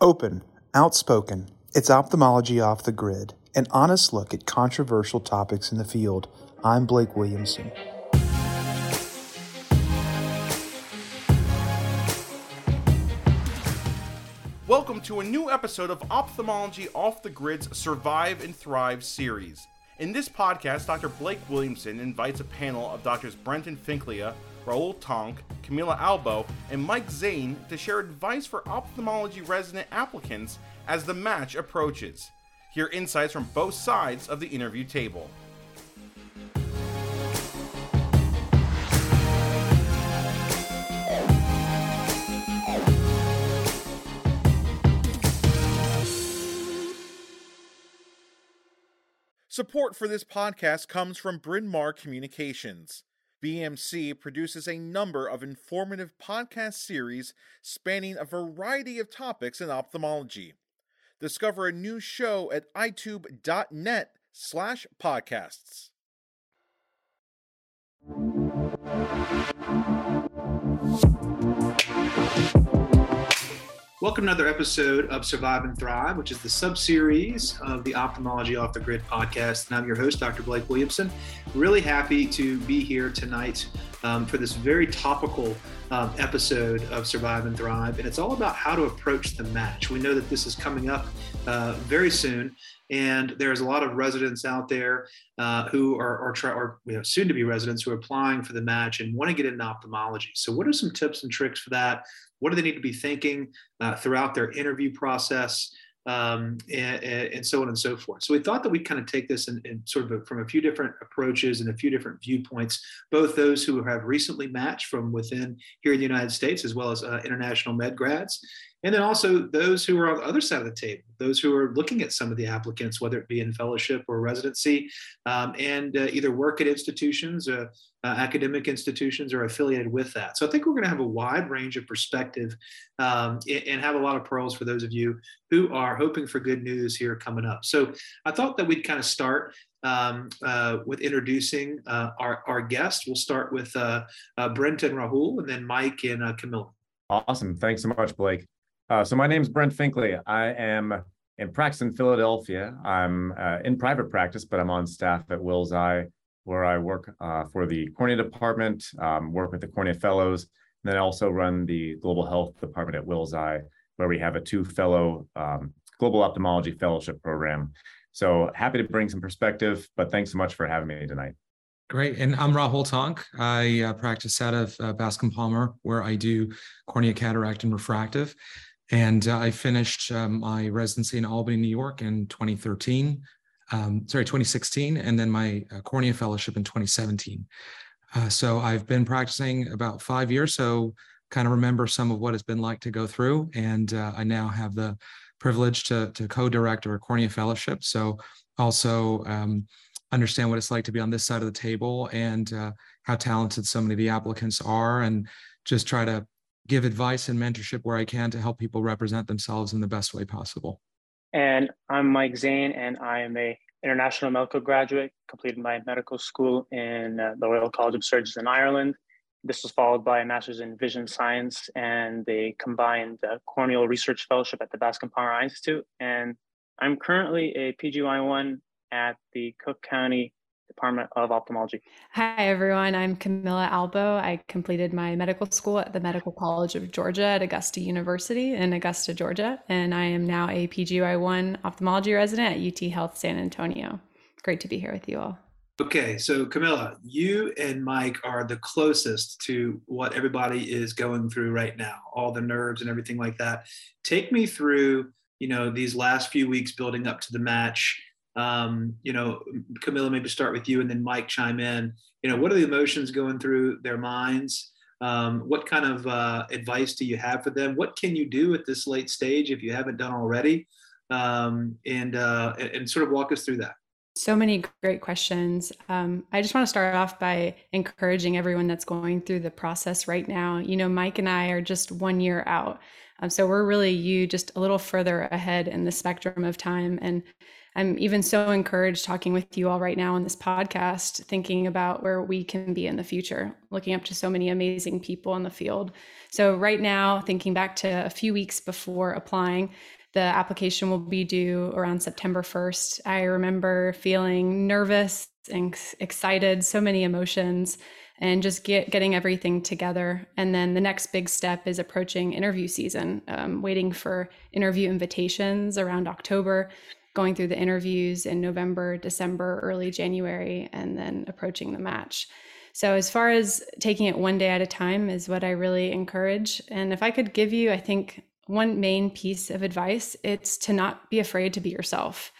Open, outspoken, it's ophthalmology off the grid, an honest look at controversial topics in the field. I'm Blake Williamson. Welcome to a new episode of Ophthalmology Off the Grid's Survive and Thrive series. In this podcast, Dr. Blake Williamson invites a panel of Drs. Brenton Finklea, Rahul Tonk, Camila Albo, and Mike Zane to share advice for ophthalmology resident applicants as the match approaches. Hear insights from both sides of the interview table. Support for this podcast comes from Bryn Mawr Communications. BMC produces a number of informative podcast series spanning a variety of topics in ophthalmology. Discover a new show at eyetube.net slash podcasts. Welcome to another episode of Survive and Thrive, which is the sub-series of the Ophthalmology Off the Grid podcast. And I'm your host, Dr. Blake Williamson. Really happy to be here tonight um, for this very topical um, episode of Survive and Thrive. And it's all about how to approach the match. We know that this is coming up uh, very soon. And there's a lot of residents out there uh, who are, are, try, you know, soon to be residents who are applying for the match and want to get into ophthalmology. So, what are some tips and tricks for that? What do they need to be thinking uh, throughout their interview process? Um, and, and, so on and so forth. So we thought that we'd kind of take this in sort of a, from a few different approaches and a few different viewpoints, both those who have recently matched from within here in the United States, as well as uh, international med grads, and then also those who are on the other side of the table, those who are looking at some of the applicants, whether it be in fellowship or residency, um, and uh, either work at institutions, uh, uh, academic institutions, or affiliated with that. So I think we're going to have a wide range of perspective um, and have a lot of pearls for those of you who are hoping for good news here coming up. So I thought that we'd kind of start um, uh, with introducing uh, our, our guest. We'll start with uh, uh Brent and Rahul, and then Mike and uh, Camilla. Awesome. Thanks so much, Blake. Uh, so my name is Brent Finklea. I am in practice in Philadelphia. I'm uh, in private practice, but I'm on staff at Wills Eye, where I work uh, for the cornea department, um, work with the cornea fellows, and then I also run the global health department at Wills Eye, where we have a two fellow um, global ophthalmology fellowship program. So happy to bring some perspective, but thanks so much for having me tonight. Great. And I'm Rahul Tonk. I uh, practice out of uh, Bascom Palmer, where I do cornea cataract and refractive. And uh, I finished um, my residency in Albany, New York in 2013, um, sorry, 2016, and then my uh, cornea fellowship in 2017. Uh, so I've been practicing about five years, so kind of remember some of what it's been like to go through. And uh, I now have the privilege to, to co-direct a cornea fellowship. So also um, understand what it's like to be on this side of the table and uh, how talented so many of the applicants are and just try to give advice and mentorship where I can to help people represent themselves in the best way possible. And I'm Mike Zane, and I am a international medical graduate, completed my medical school in uh, the Royal College of Surgeons in Ireland. This was followed by a master's in vision science and a combined uh, corneal research fellowship at the Bascom Palmer Eye Institute. And I'm currently a PGY1 at the Cook County Department of Ophthalmology. Hi, everyone. I'm Camilla Albo. I completed my medical school at the Medical College of Georgia at Augusta University in Augusta, Georgia, and I am now a PGY1 ophthalmology resident at UT Health San Antonio. Great to be here with you all. Okay, so Camilla, you and Mike are the closest to what everybody is going through right now, all the nerves and everything like that. Take me through, you know, these last few weeks building up to the match um, you know, Camilla, maybe start with you and then Mike chime in. You know, what are the emotions going through their minds? Um, what kind of uh, advice do you have for them? What can you do at this late stage if you haven't done already? Um, and, uh, and sort of walk us through that. So many great questions. Um, I just want to start off by encouraging everyone that's going through the process right now. You know, Mike and I are just one year out. Um, so we're really you just a little further ahead in the spectrum of time. And I'm even so encouraged talking with you all right now on this podcast, thinking about where we can be in the future, looking up to so many amazing people in the field. So, right now, thinking back to a few weeks before applying, the application will be due around September 1st. I remember feeling nervous and excited, so many emotions, and just get, getting everything together. And then the next big step is approaching interview season, um, waiting for interview invitations around October, going through the interviews in November, December, early January, and then approaching the match. So, as far as taking it one day at a time is what I really encourage. And if I could give you, I think, one main piece of advice, it's to not be afraid to be yourself.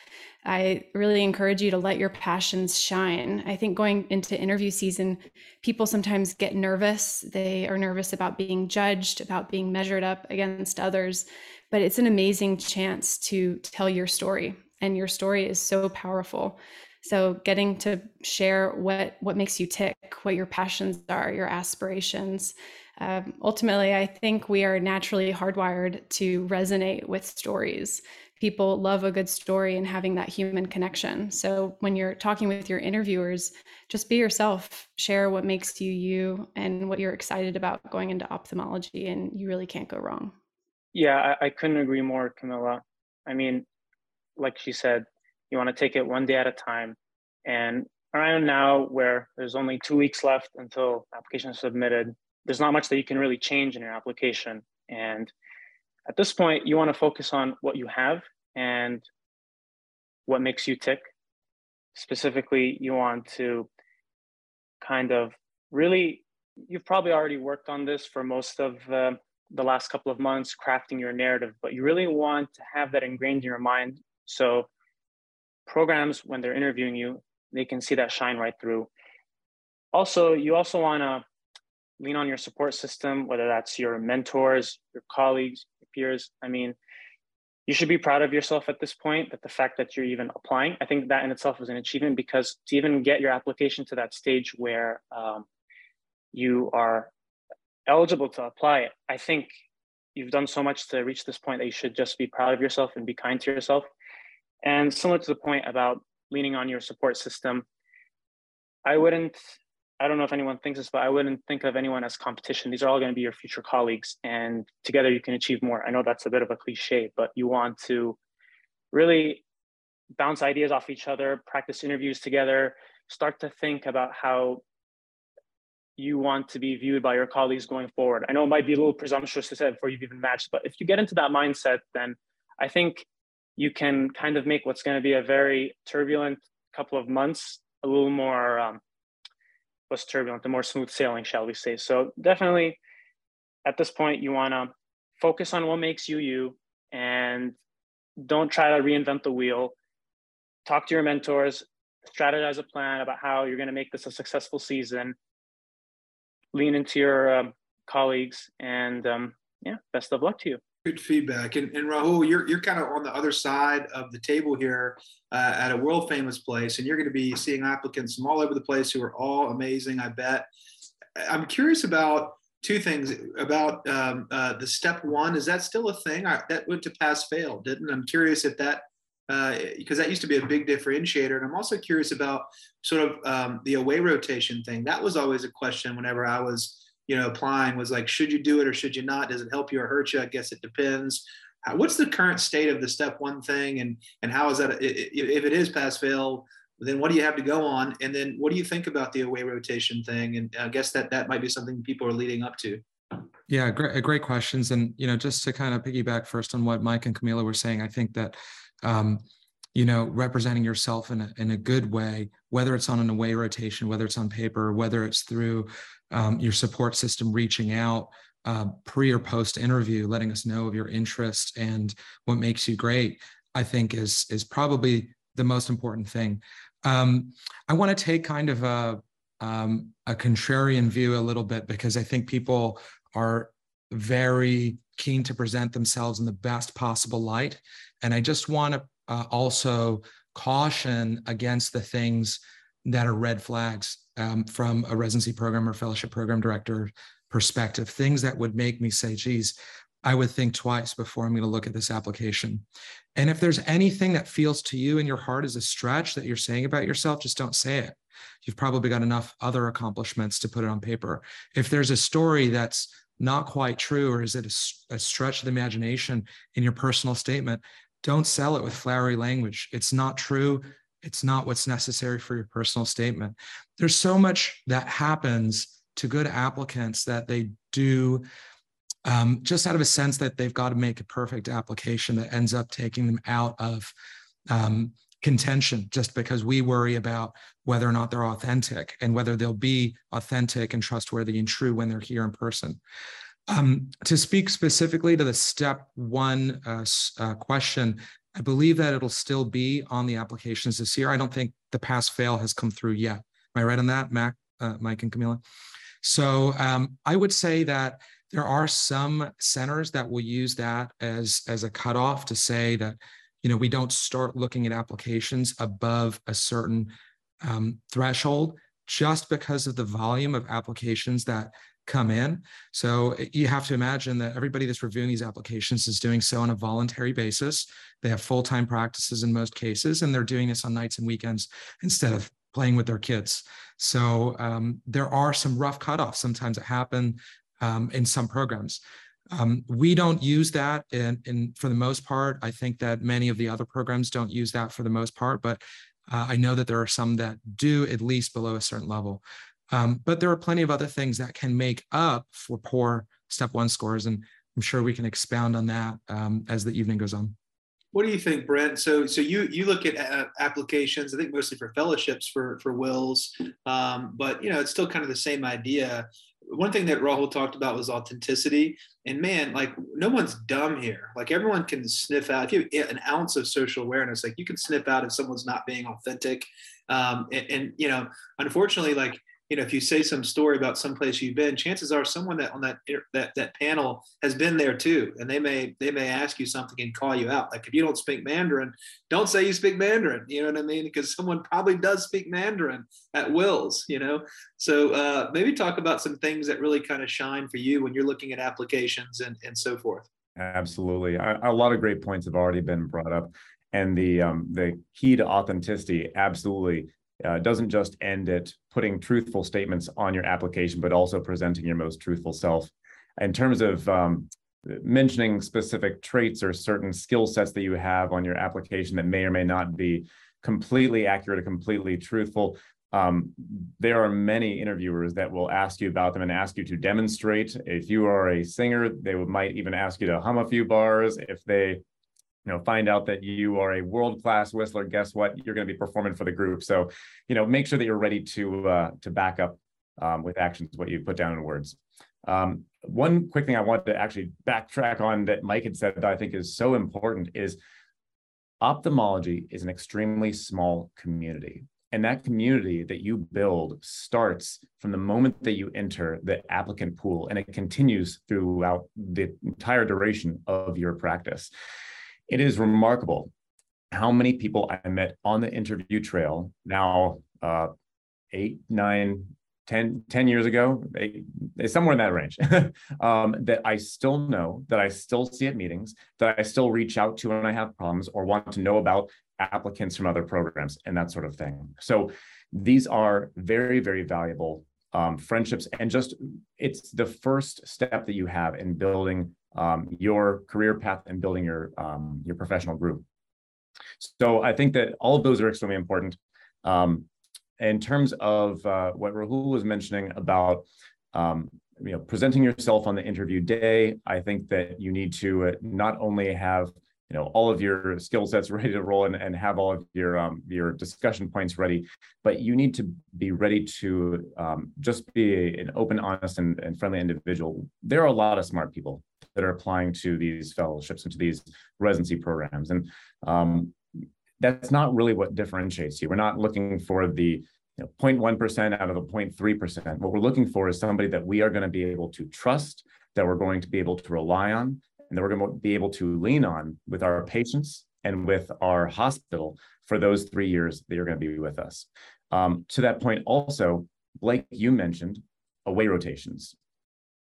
I really encourage you to let your passions shine. I think going into interview season, people sometimes get nervous. They are nervous about being judged, about being measured up against others, but it's an amazing chance to tell your story. And your story is so powerful. So getting to share what what makes you tick, what your passions are, your aspirations, um, ultimately, I think we are naturally hardwired to resonate with stories. People love a good story and having that human connection. So when you're talking with your interviewers, just be yourself, share what makes you you and what you're excited about going into ophthalmology, and you really can't go wrong. Yeah, I, I couldn't agree more, Camilla. I mean, like she said, you want to take it one day at a time. And around now, where there's only two weeks left until application is submitted, there's not much that you can really change in your application. And at this point, you want to focus on what you have and what makes you tick. Specifically, you want to kind of really, you've probably already worked on this for most of uh, the last couple of months, crafting your narrative, but you really want to have that ingrained in your mind. So, programs, when they're interviewing you, they can see that shine right through. Also, you also want to lean on your support system, whether that's your mentors, your colleagues, your peers. I mean, you should be proud of yourself at this point that the fact that you're even applying i think that in itself is an achievement because to even get your application to that stage where um, you are eligible to apply i think you've done so much to reach this point that you should just be proud of yourself and be kind to yourself and similar to the point about leaning on your support system i wouldn't I don't know if anyone thinks this, but I wouldn't think of anyone as competition. These are all going to be your future colleagues, and together you can achieve more. I know that's a bit of a cliche, but you want to really bounce ideas off each other, practice interviews together, start to think about how you want to be viewed by your colleagues going forward. I know it might be a little presumptuous to say before you've even matched, but if you get into that mindset, then I think you can kind of make what's going to be a very turbulent couple of months a little more um, was turbulent, the more smooth sailing, shall we say. So definitely at this point, you want to focus on what makes you you and don't try to reinvent the wheel. Talk to your mentors, strategize a plan about how you're going to make this a successful season. Lean into your um, colleagues, and um, yeah, best of luck to you. Good feedback. And, and Rahul, you're, you're kind of on the other side of the table here uh, at a world famous place, and you're going to be seeing applicants from all over the place who are all amazing, I bet. I'm curious about two things about um, uh, the step one. Is that still a thing? I, that went to pass fail, didn't? I'm curious if that, because uh, that used to be a big differentiator. And I'm also curious about sort of um, the away rotation thing. That was always a question whenever I was you know, applying was like, should you do it or should you not? Does it help you or hurt you? I guess it depends. What's the current state of the step one thing, and and how is that? If it is pass fail, then what do you have to go on? And then what do you think about the away rotation thing? And I guess that that might be something people are leading up to. Yeah, great, great questions. And you know, just to kind of piggyback first on what Mike and Camila were saying, I think that um, you know, representing yourself in a, in a good way, whether it's on an away rotation, whether it's on paper, whether it's through um, your support system reaching out uh, pre or post interview, letting us know of your interest and what makes you great, I think is is probably the most important thing. Um, I want to take kind of a um, a contrarian view a little bit because I think people are very keen to present themselves in the best possible light, and I just want to uh, also caution against the things that are red flags um, from a residency program or fellowship program director perspective, things that would make me say, geez, I would think twice before I'm going to look at this application. And if there's anything that feels to you in your heart as a stretch that you're saying about yourself, just don't say it. You've probably got enough other accomplishments to put it on paper. If there's a story that's not quite true, or is it a, a stretch of the imagination in your personal statement, don't sell it with flowery language. It's not true. It's not what's necessary for your personal statement. There's so much that happens to good applicants that they do um, just out of a sense that they've got to make a perfect application that ends up taking them out of um, contention just because we worry about whether or not they're authentic and whether they'll be authentic and trustworthy and true when they're here in person. Um, to speak specifically to the step one uh, uh, question, I believe that it'll still be on the applications this year. I don't think the pass fail has come through yet. Am I right on that, Mac, uh, Mike and Camila? So um, I would say that there are some centers that will use that as, as a cutoff to say that, you know, we don't start looking at applications above a certain um, threshold just because of the volume of applications that come in. So eh, you have to imagine that everybody that's reviewing these applications is doing so on a voluntary basis. They have full-time practices in most cases, and they're doing this on nights and weekends instead of playing with their kids. So um, there are some rough cutoffs sometimes that happen um, in some programs. Um, we don't use that and, in, for the most part. I think that many of the other programs don't use that for the most part, but uh, I know that there are some that do at least below a certain level. Um, but there are plenty of other things that can make up for poor step one scores. And I'm sure we can expound on that um, as the evening goes on. What do you think, Brent? So, so you you look at uh, applications, I think mostly for fellowships for for wills, um, but you know it's still kind of the same idea one thing that Rahul talked about was authenticity. And man, like no one's dumb here. Like everyone can sniff out if you have an ounce of social awareness, like you can sniff out if someone's not being authentic. Um, and, and, you know, unfortunately, like you know, if you say some story about some place you've been, chances are someone that on that that that panel has been there too, and they may they may ask you something and call you out. Like if you don't speak Mandarin, don't say you speak Mandarin. You know what I mean? Because someone probably does speak Mandarin at Wills. You know, so uh, maybe talk about some things that really kind of shine for you when you're looking at applications and and so forth. Absolutely, a, a lot of great points have already been brought up, and the um, the key to authenticity absolutely uh, doesn't just end at putting truthful statements on your application, but also presenting your most truthful self. In terms of um, mentioning specific traits or certain skill sets that you have on your application that may or may not be completely accurate or completely truthful, um, there are many interviewers that will ask you about them and ask you to demonstrate. If you are a singer, they might even ask you to hum a few bars. If they you know find out that you are a world class whistler guess what? You're going to be performing for the group. So you know make sure that you're ready to uh, to back up um, with actions what you put down in words. Um, one quick thing i wanted to actually backtrack on that mike had said that i think is so important is ophthalmology is an extremely small community. And that community that you build starts from the moment that you enter the applicant pool and it continues throughout the entire duration of your practice it is remarkable how many people I met on the interview trail now, uh, eight, nine, 10, 10 years ago, eight, somewhere in that range, um, that I still know, that I still see at meetings, that I still reach out to when I have problems or want to know about applicants from other programs and that sort of thing. So these are very, very valuable um, friendships and just it's the first step that you have in building um, your career path and building your um, your professional group. So I think that all of those are extremely important. Um, in terms of uh, what Rahul was mentioning about um, you know presenting yourself on the interview day, I think that you need to uh, not only have you know all of your skill sets ready to roll and, and have all of your um, your discussion points ready. But you need to be ready to um, just be an open honest and, and friendly individual. There are a lot of smart people that are applying to these fellowships and to these residency programs. And um, that's not really what differentiates you. We're not looking for the you know, 0.1% out of the 0.3%. What we're looking for is somebody that we are going to be able to trust, that we're going to be able to rely on, and that we're going to be able to lean on with our patients and with our hospital for those three years that you're going to be with us. Um, to that point, also, Blake, you mentioned away rotations.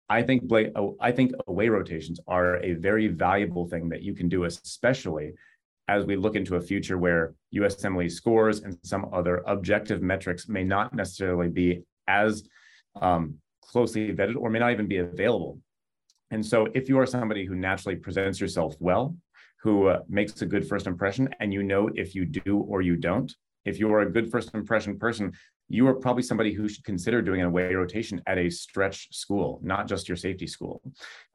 I think Blake, I think away rotations are a very valuable thing that you can do, especially as we look into a future where USMLE scores and some other objective metrics may not necessarily be as um, closely vetted or may not even be available. And so, if you are somebody who naturally presents yourself well, who uh, makes a good first impression, and you know if you do or you don't, if you are a good first impression person, you are probably somebody who should consider doing an away rotation at a stretch school, not just your safety school.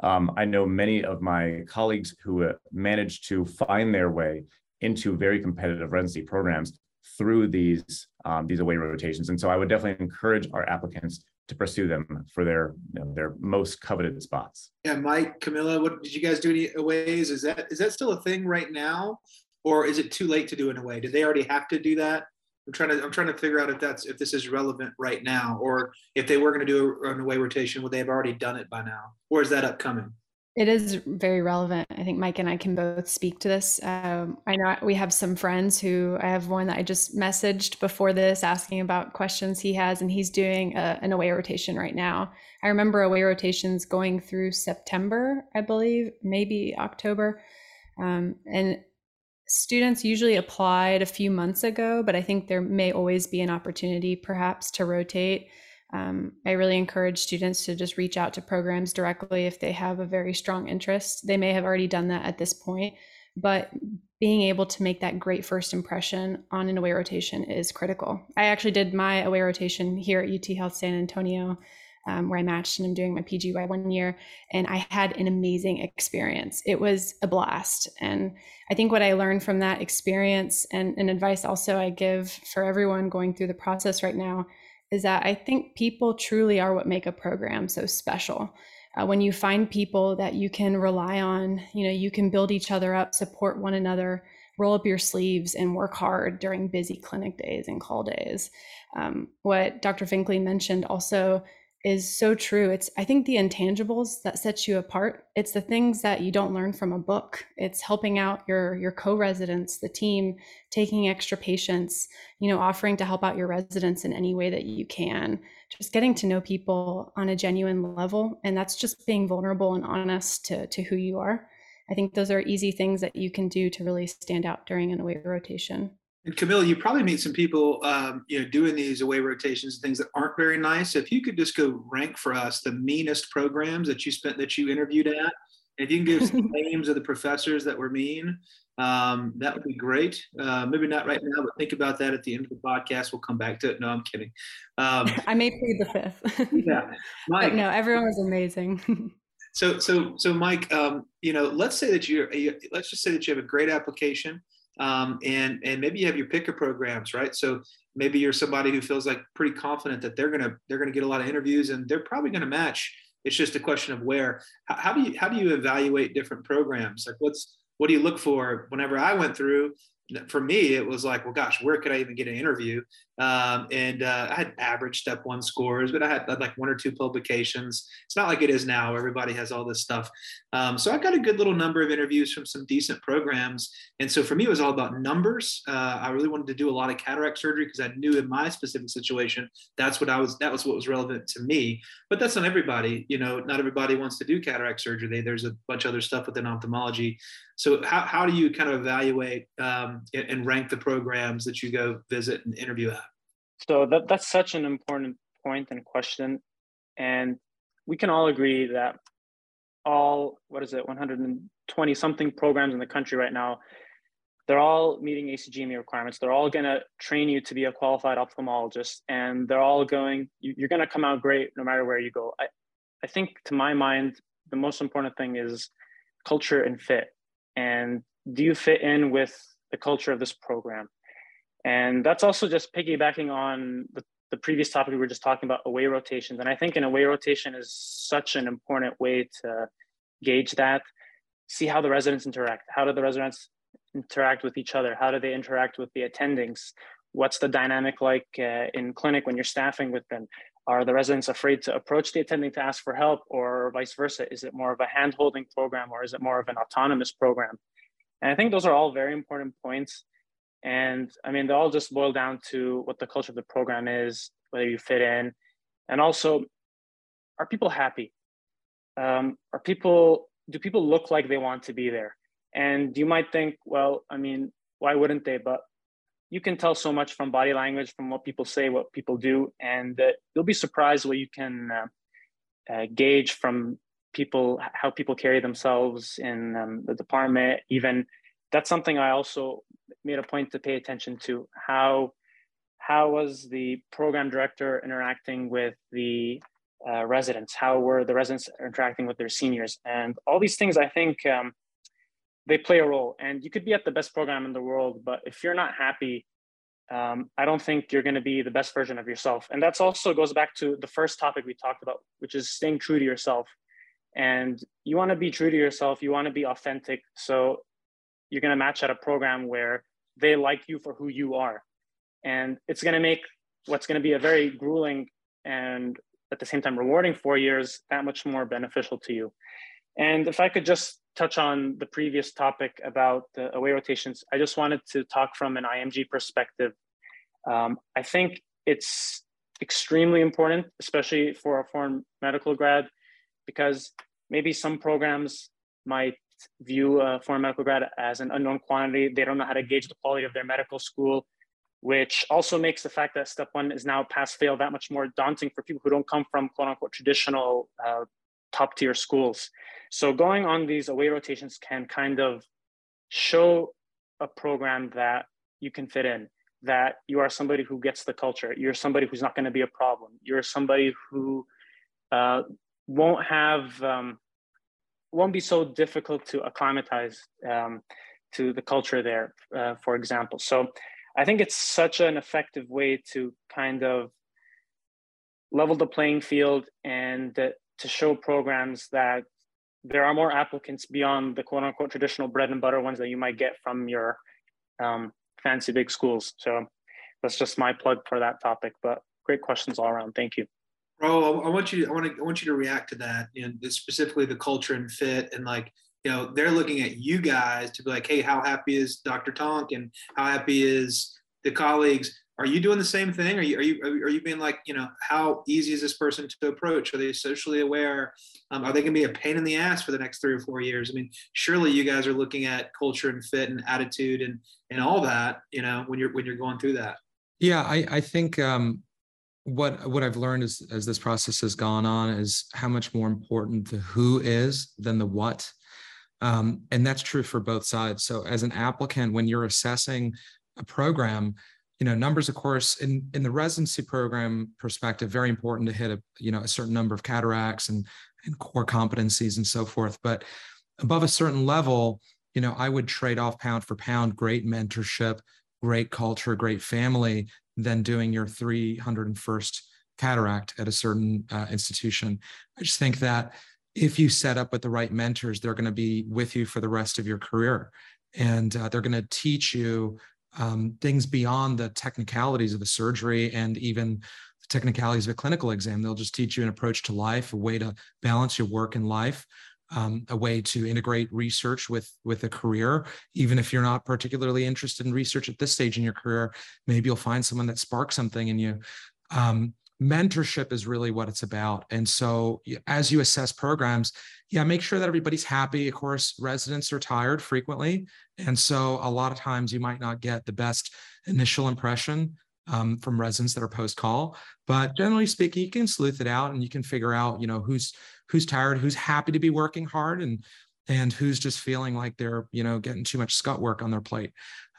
Um, I know many of my colleagues who uh, managed to find their way into very competitive residency programs through these um, these away rotations. And so I would definitely encourage our applicants to pursue them for their you know, their most coveted spots. Yeah, Mike, Camilla, what did you guys do any aways? Is that is that still a thing right now, or is it too late to do an away? Do they already have to do that? I'm trying to I'm trying to figure out if that's if this is relevant right now, or if they were going to do an away rotation, would they have already done it by now, or is that upcoming? It is very relevant. I think Mike and I can both speak to this. Um, I know we have some friends who I have one that I just messaged before this asking about questions he has, and he's doing a, an away rotation right now. I remember away rotations going through September, I believe, maybe October. Um, and students usually applied a few months ago, but I think there may always be an opportunity perhaps to rotate. Um, I really encourage students to just reach out to programs directly if they have a very strong interest. They may have already done that at this point, but being able to make that great first impression on an away rotation is critical. I actually did my away rotation here at UT Health San Antonio, um, where I matched and I'm doing my PGY one year, and I had an amazing experience. It was a blast. And I think what I learned from that experience and, and advice also I give for everyone going through the process right now is that I think people truly are what make a program so special. Uh, when you find people that you can rely on, you know, you can build each other up, support one another, roll up your sleeves, and work hard during busy clinic days and call days. Um, what Dr. Finklea mentioned also is so true. It's, I think, the intangibles that set you apart. It's the things that you don't learn from a book. It's helping out your, your co residents, the team, taking extra patients, you know, offering to help out your residents in any way that you can, just getting to know people on a genuine level. And that's just being vulnerable and honest to, to who you are. I think those are easy things that you can do to really stand out during an away rotation. And Camille, you probably meet some people, um, you know, doing these away rotations and things that aren't very nice. If you could just go rank for us the meanest programs that you spent that you interviewed at, if you can give some names of the professors that were mean, um, that would be great. Uh, maybe not right now, but think about that at the end of the podcast. We'll come back to it. No, I'm kidding. Um, I may plead the fifth. yeah, Mike. But no, everyone was amazing. so, so, so, Mike, um, you know, let's say that you're, let's just say that you have a great application um, and and maybe you have your picker programs right? So maybe you're somebody who feels like pretty confident that they're gonna they're gonna get a lot of interviews and they're probably gonna match. It's just a question of where. How, how do you how do you evaluate different programs? Like what's what do you look for? Whenever i went through for me, it was like, well, gosh, where could I even get an interview? Um, and uh, I had average step one scores, but I had, like one or two publications. It's not like it is now. Everybody has all this stuff. Um, so I got a good little number of interviews from some decent programs. And so for me, it was all about numbers. Uh, I really wanted to do a lot of cataract surgery because I knew in my specific situation, that's what I was, that was what was relevant to me. But that's not everybody. You know, not everybody wants to do cataract surgery. There's a bunch of other stuff within ophthalmology so how, how do you kind of evaluate and rank the programs that you go visit and interview at? So that, that's such an important point and question. And we can all agree that all, what is it, 120 something programs in the country right now, they're all meeting ACGME requirements. They're all going to train you to be a qualified ophthalmologist, and they're all going, you're going to come out great no matter where you go. I, I think to my mind, the most important thing is culture and fit and do you fit in with the culture of this program. And that's also just piggybacking on the, the previous topic we were just talking about away rotations. And i think an away rotation is such an important way to gauge that. See how the residents interact. How do the residents interact with each other? How do they interact with the attendings? What's the dynamic like uh, in clinic when you're staffing with them? Are the residents afraid to approach the attending to ask for help or vice versa? Is it more of a hand holding program or is it more of an autonomous program? And I think those are all very important points. And I mean, they all just boil down to what the culture of the program is, whether you fit in, and also, are people happy? um, are people do people look like they want to be there? And you might think, well, I mean, why wouldn't they? But you can tell so much from body language, from what people say, what people do, and uh, you'll be surprised what you can uh, uh, gauge from people, how people carry themselves in um, the department. Even that's something I also made a point to pay attention to. How how was the program director interacting with the uh, residents? How were the residents interacting with their seniors? And all these things, I think. Um, they play a role. And you could be at the best program in the world, but if you're not happy, um, I don't think you're going to be the best version of yourself. And that's also goes back to the first topic we talked about, which is staying true to yourself. And you want to be true to yourself. You want to be authentic. So you're going to match at a program where they like you for who you are. And it's going to make what's going to be a very grueling and at the same time rewarding four years that much more beneficial to you. And if I could just touch on the previous topic about the away rotations, I just wanted to talk from an IMG perspective. Um, I think it's extremely important, especially for a foreign medical grad, because maybe some programs might view a foreign medical grad as an unknown quantity. They don't know how to gauge the quality of their medical school, which also makes the fact that step one is now pass fail that much more daunting for people who don't come from quote unquote traditional uh, top tier schools. So going on these away rotations can kind of show a program that you can fit in, that you are somebody who gets the culture. You're somebody who's not going to be a problem. You're somebody who uh, won't have, um, won't be so difficult to acclimatize um, to the culture there, uh, for example. So I think it's such an effective way to kind of level the playing field and to show programs that there are more applicants beyond the quote unquote traditional bread and butter ones that you might get from your um, fancy big schools. So that's just my plug for that topic. But great questions all around. Thank you. Bro, I want you. I want to. I want you to react to that, and specifically the culture and fit, and like you know, they're looking at you guys to be like, hey, how happy is Dr. Tonk, and how happy is the colleagues? are you doing the same thing? Are you are you are you being like you know how easy is this person to approach? Are they socially aware? Um, are they going to be a pain in the ass for the next three or four years? I mean, surely you guys are looking at culture and fit and attitude and and all that. You know when you're when you're going through that. Yeah, I I think um, what what I've learned as as this process has gone on is how much more important the who is than the what. Um, and that's true for both sides. So, as an applicant, when you're assessing a program, you know numbers of course in in the residency program perspective very important to hit a you know a certain number of cataracts and and core competencies and so forth but above a certain level you know i would trade off pound for pound great mentorship great culture great family than doing your 301st cataract at a certain uh, institution. I just think that if you set up with the right mentors they're going to be with you for the rest of your career. And uh, they're going to teach you um, things beyond the technicalities of a surgery and even the technicalities of a clinical exam. They'll just teach you an approach to life, a way to balance your work and life, um, a way to integrate research with with a career. Even if you're not particularly interested in research at this stage in your career, maybe you'll find someone that sparks something in you. Um, mentorship is really what it's about. And so as you assess programs, yeah, make sure that everybody's happy. Of course, residents are tired frequently. And so a lot of times you might not get the best initial impression um, from residents that are post call. But generally speaking, you can sleuth it out and you can figure out, you know, who's who's tired, who's happy to be working hard and and who's just feeling like they're, you know, getting too much scut work on their plate.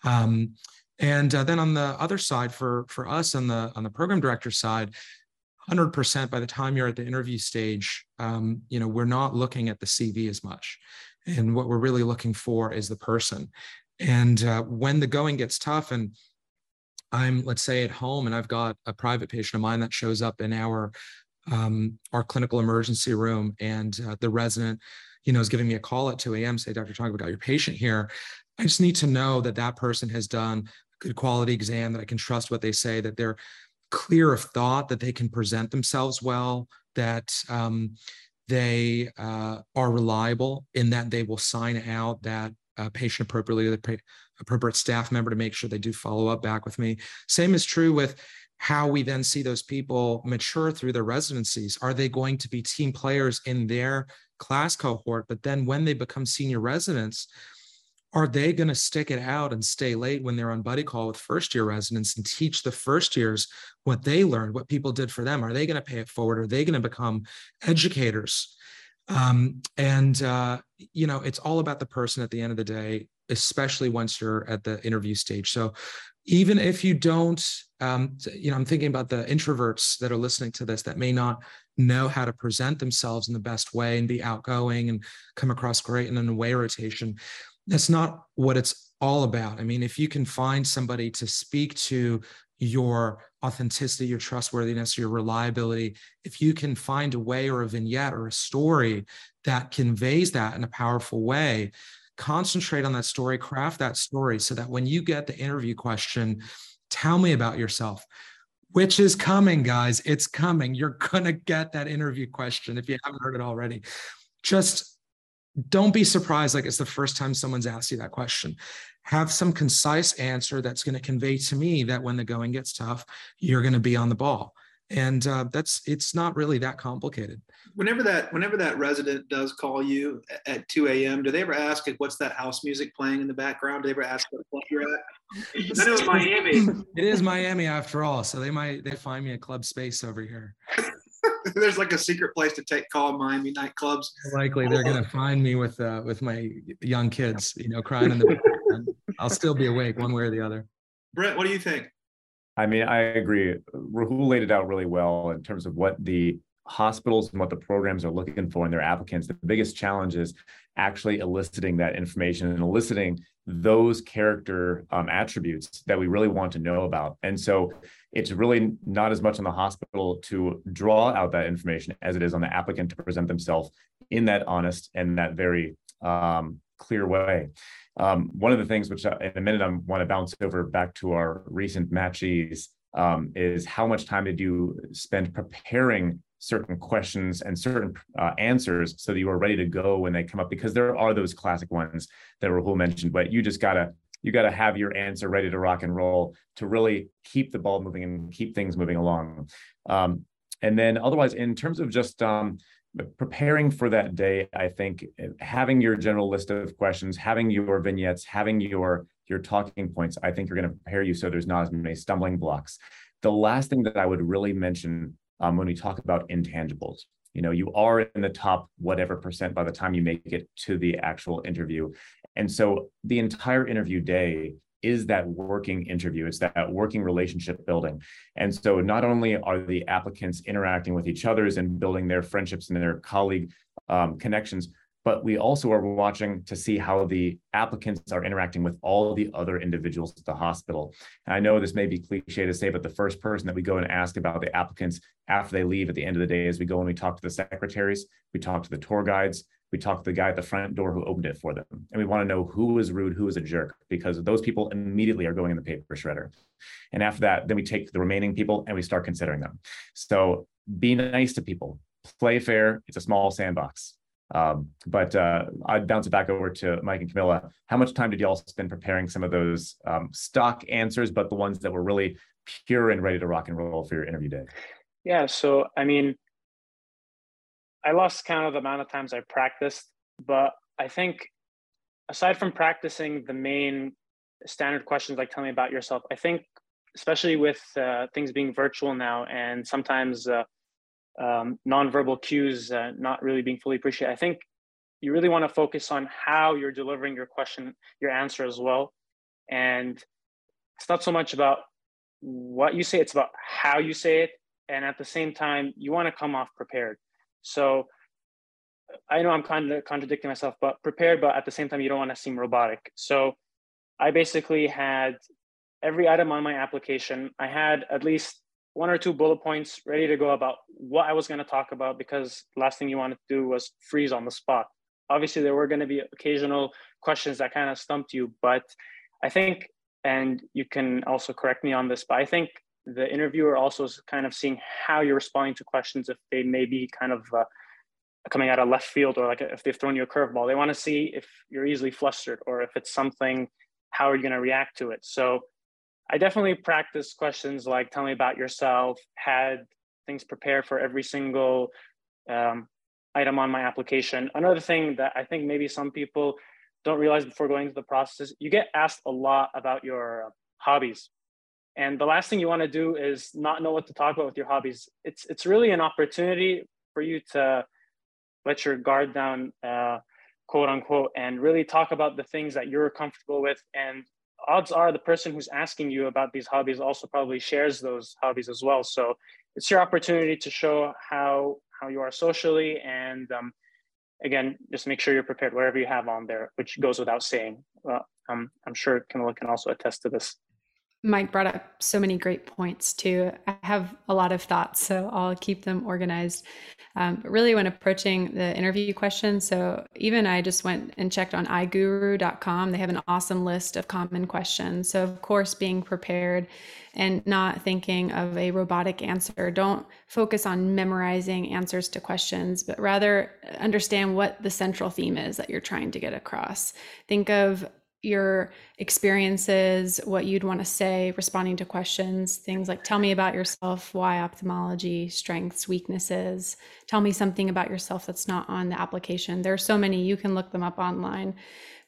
Um, and uh, then on the other side, for for us on the on the program director side, 100% by the time you're at the interview stage, um, you know, we're not looking at the CV as much, and what we're really looking for is the person. And uh, when the going gets tough, and I'm let's say at home, and I've got a private patient of mine that shows up in our um, our clinical emergency room, and uh, the resident, you know, is giving me a call at 2 a.m. Say, Dr. Tonk, we got your patient here. I just need to know that that person has done a good quality exam, that I can trust what they say, that they're clear of thought, that they can present themselves well, that um, they uh, are reliable in that they will sign out that uh, patient appropriately, to the appropriate staff member to make sure they do follow up back with me. Same is true with how we then see those people mature through their residencies. Are they going to be team players in their class cohort, but then when they become senior residents, are they going to stick it out and stay late when they're on buddy call with first year residents and teach the first years what they learned, what people did for them? Are they going to pay it forward? Are they going to become educators? Um, and uh, you know, it's all about the person at the end of the day, especially once you're at the interview stage. So even if you don't, um, you know, I'm thinking about the introverts that are listening to this that may not know how to present themselves in the best way and be outgoing and come across great in an away rotation. That's not what it's all about. I mean, if you can find somebody to speak to your authenticity, your trustworthiness, your reliability, if you can find a way or a vignette or a story that conveys that in a powerful way, concentrate on that story, craft that story so that when you get the interview question, tell me about yourself, which is coming, guys. It's coming. You're going to get that interview question if you haven't heard it already. Just don't be surprised like it's the first time someone's asked you that question have some concise answer that's going to convey to me that when the going gets tough you're going to be on the ball and uh, that's it's not really that complicated whenever that whenever that resident does call you at 2 a.m do they ever ask like, what's that house music playing in the background do they ever ask what club you're at i know it's miami it is miami after all so they might they find me a club space over here there's like a secret place to take call Miami nightclubs. Likely, they're gonna find me with uh, with my young kids, you know, crying in the. I'll still be awake one way or the other. brett what do you think? I mean, I agree. Rahul laid it out really well in terms of what the hospitals and what the programs are looking for in their applicants. The biggest challenge is actually eliciting that information and eliciting those character um, attributes that we really want to know about. And so it's really not as much on the hospital to draw out that information as it is on the applicant to present themselves in that honest and that very um, clear way. Um, one of the things which uh, in a minute I want to bounce over back to our recent matchees um, is how much time did you spend preparing certain questions and certain uh, answers so that you are ready to go when they come up because there are those classic ones that Rahul mentioned, but you just gotta you got to have your answer ready to rock and roll to really keep the ball moving and keep things moving along. Um, and then otherwise, in terms of just um, preparing for that day, I think having your general list of questions, having your vignettes, having your your talking points, I think are going to prepare you so there's not as many stumbling blocks. The last thing that I would really mention um, when we talk about intangibles you know you are in the top whatever percent by the time you make it to the actual interview and so the entire interview day is that working interview it's that working relationship building and so not only are the applicants interacting with each others and building their friendships and their colleague um, connections but we also are watching to see how the applicants are interacting with all the other individuals at the hospital. And I know this may be cliche to say, but the first person that we go and ask about the applicants after they leave at the end of the day is we go and we talk to the secretaries, we talk to the tour guides, we talk to the guy at the front door who opened it for them. And we want to know who was rude, who was a jerk, because those people immediately are going in the paper shredder. And after that, then we take the remaining people and we start considering them. So be nice to people, play fair. It's a small sandbox. Um, but uh, I'd bounce it back over to Mike and Camilla. How much time did y'all spend preparing some of those um, stock answers, but the ones that were really pure and ready to rock and roll for your interview day? Yeah, so I mean, I lost count of the amount of times I practiced, but I think aside from practicing the main standard questions like tell me about yourself, I think especially with uh, things being virtual now and sometimes uh, um, nonverbal cues uh, not really being fully appreciated. I think you really want to focus on how you're delivering your question, your answer as well. And it's not so much about what you say, it's about how you say it. And at the same time, you want to come off prepared. So I know I'm kind of contradicting myself, but prepared, but at the same time, you don't want to seem robotic. So I basically had every item on my application. I had at least one or two bullet points ready to go about what I was going to talk about because last thing you wanted to do was freeze on the spot. Obviously, there were going to be occasional questions that kind of stumped you, but I think, and you can also correct me on this, but I think the interviewer also is kind of seeing how you're responding to questions if they may be kind of uh, coming out of left field or like if they've thrown you a curveball. They want to see if you're easily flustered or if it's something, how are you going to react to it? So I definitely practice questions like tell me about yourself, had things prepared for every single um, item on my application. Another thing that I think maybe some people don't realize before going through the process, is you get asked a lot about your hobbies. And the last thing you want to do is not know what to talk about with your hobbies. It's it's really an opportunity for you to let your guard down, uh, quote unquote, and really talk about the things that you're comfortable with. And odds are the person who's asking you about these hobbies also probably shares those hobbies as well. So it's your opportunity to show how how you are socially and um, again just make sure you're prepared whatever you have on there which goes without saying well, um, i'm sure camilla can also attest to this Mike brought up so many great points too. I have a lot of thoughts, so I'll keep them organized. Um, really, when approaching the interview questions, so even I just went and checked on iguru.com. They have an awesome list of common questions. So, of course, being prepared and not thinking of a robotic answer. Don't focus on memorizing answers to questions, but rather understand what the central theme is that you're trying to get across. Think of your experiences, what you'd want to say, responding to questions, things like tell me about yourself, why ophthalmology, strengths, weaknesses. Tell me something about yourself that's not on the application. There are so many, you can look them up online.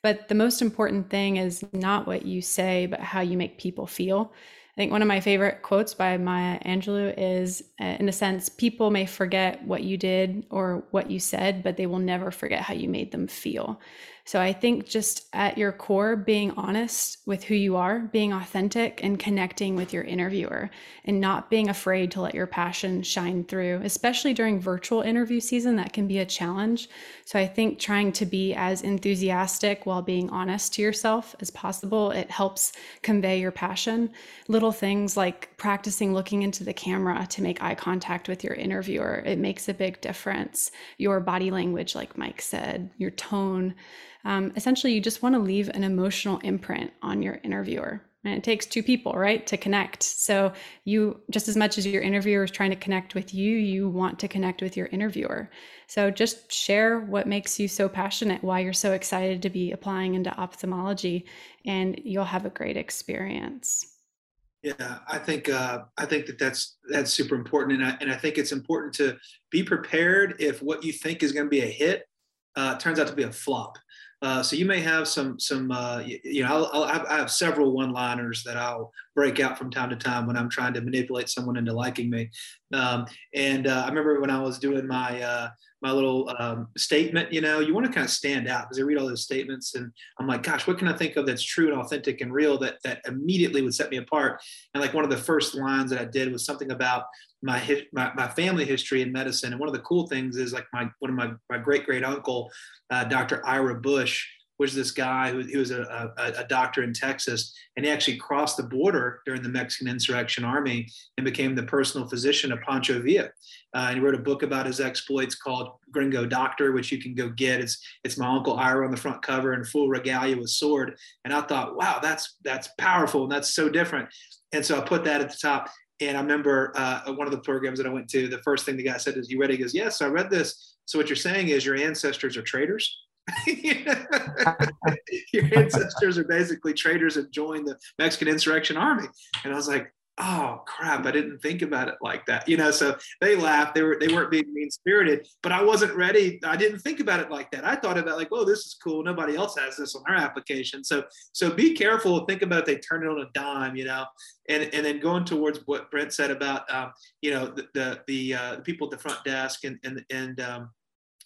But the most important thing is not what you say, but how you make people feel. I think one of my favorite quotes by Maya Angelou is uh, in a sense, people may forget what you did or what you said, but they will never forget how you made them feel. So I think just at your core, being honest with who you are, being authentic and connecting with your interviewer and not being afraid to let your passion shine through, especially during virtual interview season, that can be a challenge. So I think trying to be as enthusiastic while being honest to yourself as possible, it helps convey your passion. Little things like practicing looking into the camera to make eye contact with your interviewer, it makes a big difference. Your body language, like Mike said, your tone um, essentially you just want to leave an emotional imprint on your interviewer. And it takes two people right to connect. So you just as much as your interviewer is trying to connect with you you want to connect with your interviewer. So just share what makes you so passionate why you're so excited to be applying into ophthalmology and you'll have a great experience. Yeah, I think uh, I think that that's that's super important, and I, and I think it's important to be prepared if what you think is going to be a hit uh, turns out to be a flop. Uh, so you may have some some uh, you, know I'll, I'll, i have several one-liners that I'll break out from time to time when I'm trying to manipulate someone into liking me. Um, and uh, I remember when I was doing my uh, my little um, statement, you know, you want to kind of stand out because I read all those statements and I'm like, gosh, what can I think of that's true and authentic and real that that immediately would set me apart? And like one of the first lines that I did was something about my, my, my family history in medicine. And one of the cool things is like my one of my my great great uncle uh, Dr. Ira Bush was this guy who, who was a, a, a, doctor in Texas, and he actually crossed the border during the Mexican Insurrection Army and became the personal physician of Pancho Villa. Uh, and he wrote a book about his exploits called Gringo Doctor, which you can go get. It's it's my uncle Ira on the front cover in full regalia with sword. And I thought, wow, that's that's powerful and that's so different. And so I put that at the top. And I remember uh, one of the programs that I went to, the first thing the guy said is, "You ready?" He goes, "Yes, I read this." So what you're saying is your ancestors are traitors. your ancestors are basically traitors and joined the Mexican insurrection army. And I was like, oh crap, I didn't think about it like that. You know, so they laughed. They were they weren't being mean spirited, but I wasn't ready. I didn't think about it like that. I thought about like, oh, this is cool. Nobody else has this on their application. So so be careful. Think about they turn it on a dime, you know. And and then going towards what Brent said about um, you know, the the the, uh, the people at the front desk and and and um,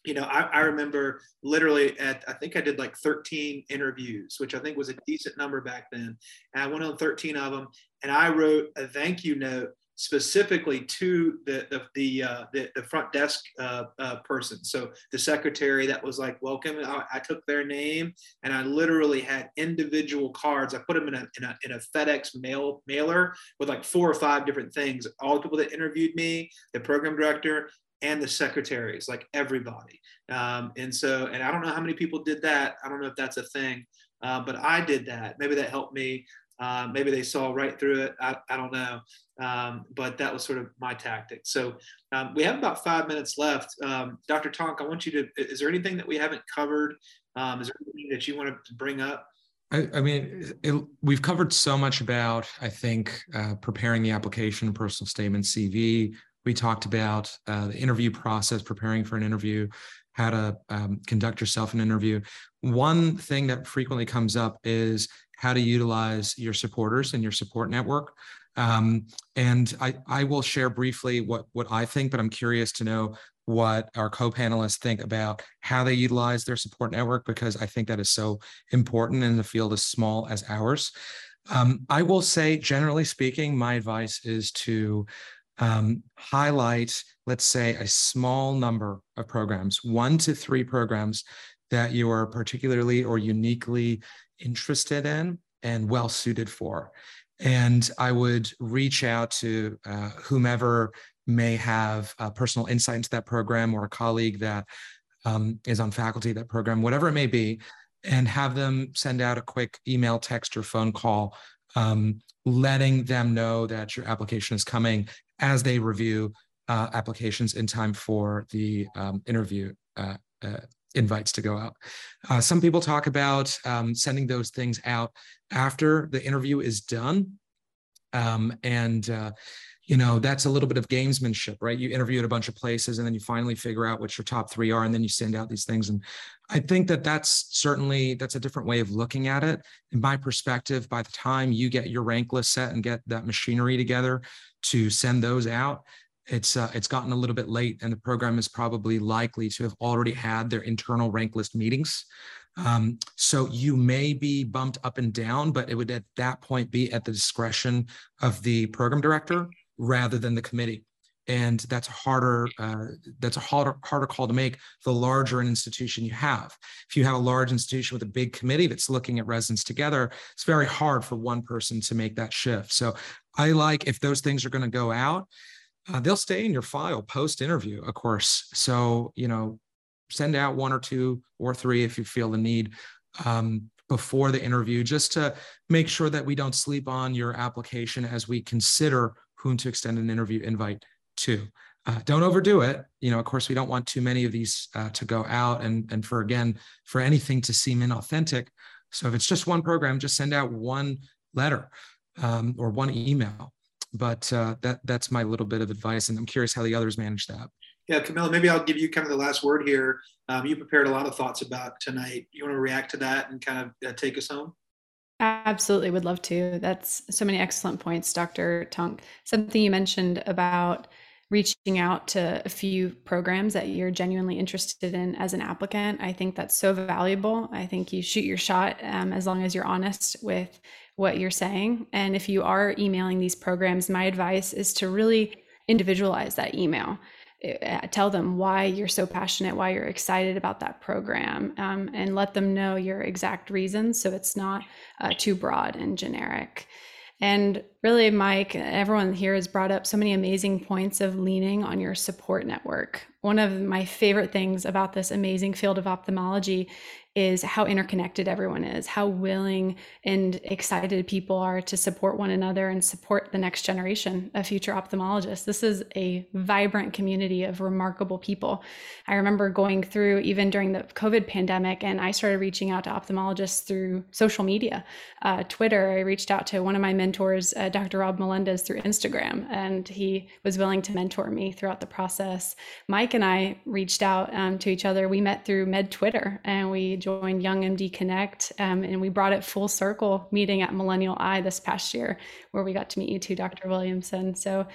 you know, I, I, remember literally at, I think I did like 13 interviews, which I think was a decent number back then. And I went on 13 of them and I wrote a thank you note specifically to the, the, the, uh, the, the, front desk uh, uh, person. So the secretary that was like, welcome, I, I, took their name and I literally had individual cards. I put them in a, in a, in a FedEx mail mailer with like four or five different things. All the people that interviewed me, the program director, and the secretaries, like everybody. Um, and so, and I don't know how many people did that. I don't know if that's a thing, uh, but I did that. Maybe that helped me. Uh, maybe they saw right through it. I, I don't know. Um, but that was sort of my tactic. So um, we have about five minutes left. Um, Dr. Tonk, I want you to, is there anything that we haven't covered? Um, is there anything that you want to bring up? I, I mean, it, we've covered so much about, I think, uh, preparing the application, personal statement, CV, We talked about uh, the interview process, preparing for an interview, how to um, conduct yourself in an interview. One thing that frequently comes up is how to utilize your supporters and your support network. Um, and I, I will share briefly what, what I think, but I'm curious to know what our co-panelists think about how they utilize their support network because I think that is so important in the field as small as ours. Um, I will say, generally speaking, my advice is to um, highlight, let's say, a small number of programs, one to three programs that you are particularly or uniquely interested in and well suited for. And I would reach out to uh, whomever may have a personal insight into that program or a colleague that um, is on faculty that program, whatever it may be, and have them send out a quick email, text, or phone call, um, letting them know that your application is coming as they review uh, applications in time for the um, interview uh, uh, invites to go out. Uh, some people talk about um, sending those things out after the interview is done. Um, and uh, you know that's a little bit of gamesmanship right you interview at a bunch of places and then you finally figure out what your top three are and then you send out these things and i think that that's certainly that's a different way of looking at it in my perspective by the time you get your rank list set and get that machinery together to send those out it's uh, it's gotten a little bit late and the program is probably likely to have already had their internal rank list meetings um, so you may be bumped up and down, but it would at that point be at the discretion of the program director rather than the committee. And that's harder. Uh, that's a harder harder call to make. The larger an institution you have, if you have a large institution with a big committee that's looking at residents together, it's very hard for one person to make that shift. So I like if those things are going to go out, uh, they'll stay in your file post interview, of course. So you know, send out one or two or three if you feel the need. Um, before the interview, just to make sure that we don't sleep on your application as we consider whom to extend an interview invite to. Uh, don't overdo it. You know, of course, we don't want too many of these uh, to go out and, and for, again, for anything to seem inauthentic. So if it's just one program, just send out one letter um, or one email. But uh, that that's my little bit of advice. And I'm curious how the others manage that. Yeah, Camilla, maybe I'll give you kind of the last word here. Um, you prepared a lot of thoughts about tonight. You want to react to that and kind of uh, take us home? Absolutely, would love to. That's so many excellent points, Dr. Tonk. Something you mentioned about reaching out to a few programs that you're genuinely interested in as an applicant. I think that's so valuable. I think you shoot your shot um, as long as you're honest with what you're saying. And if you are emailing these programs, my advice is to really individualize that email. Uh, tell them why you're so passionate, why you're excited about that program, um, and let them know your exact reasons so it's not uh, too broad and generic. And really, Mike, everyone here has brought up so many amazing points of leaning on your support network. One of my favorite things about this amazing field of ophthalmology is how interconnected everyone is, how willing and excited people are to support one another and support the next generation of future ophthalmologists. This is a vibrant community of remarkable people. I remember going through even during the COVID pandemic, and I started reaching out to ophthalmologists through social media, uh, Twitter. I reached out to one of my mentors, uh, Dr. Rob Melendez, through Instagram, and he was willing to mentor me throughout the process. Mike and I reached out um, to each other. We met through Med Twitter, and we joined Young MD Connect, um, and we brought it full circle meeting at Millennial Eye this past year, where we got to meet you too, Dr. Williamson. So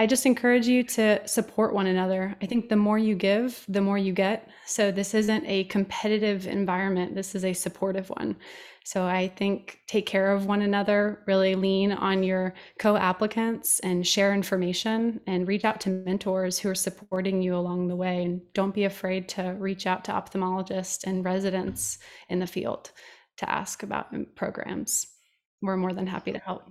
I just encourage you to support one another. I think the more you give, the more you get. So this isn't a competitive environment, this is a supportive one. So I think take care of one another, really lean on your co applicants and share information and reach out to mentors who are supporting you along the way. And don't be afraid to reach out to ophthalmologists and residents in the field to ask about programs. We're more than happy to help.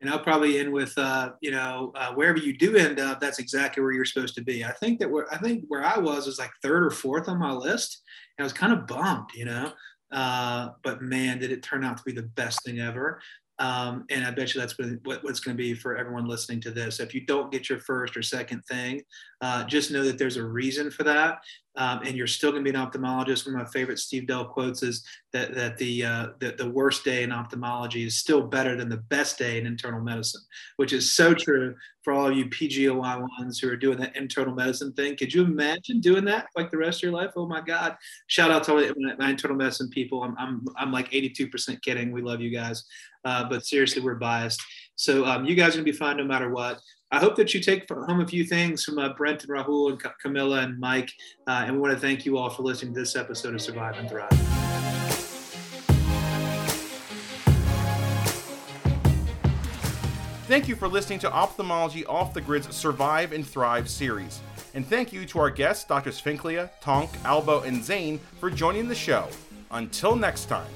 And I'll probably end with, uh, you know, uh, wherever you do end up, that's exactly where you're supposed to be. I think that where I think where I was was like third or fourth on my list. And I was kind of bummed, you know. Uh, but man, did it turn out to be the best thing ever. Um, and I bet you that's what, what's going to be for everyone listening to this. If you don't get your first or second thing, uh, just know that there's a reason for that. Um, and you're still going to be an ophthalmologist. One of my favorite Steve Dell quotes is that, that the, uh, the, the worst day in ophthalmology is still better than the best day in internal medicine, which is so true for all of you PGY ones who are doing that internal medicine thing. Could you imagine doing that like the rest of your life? Oh my God. Shout out to my, my internal medicine people. I'm, I'm, I'm like 82% kidding. We love you guys. Uh, but seriously, we're biased. So um, you guys are gonna be fine no matter what. I hope that you take home a few things from uh, Brent and Rahul and Camilla and Mike. Uh, and we want to thank you all for listening to this episode of Survive and Thrive. Thank you for listening to Ophthalmology Off the Grid's Survive and Thrive series. And thank you to our guests, Drs. Finklea, Tonk, Albo, and Zane, for joining the show. Until next time.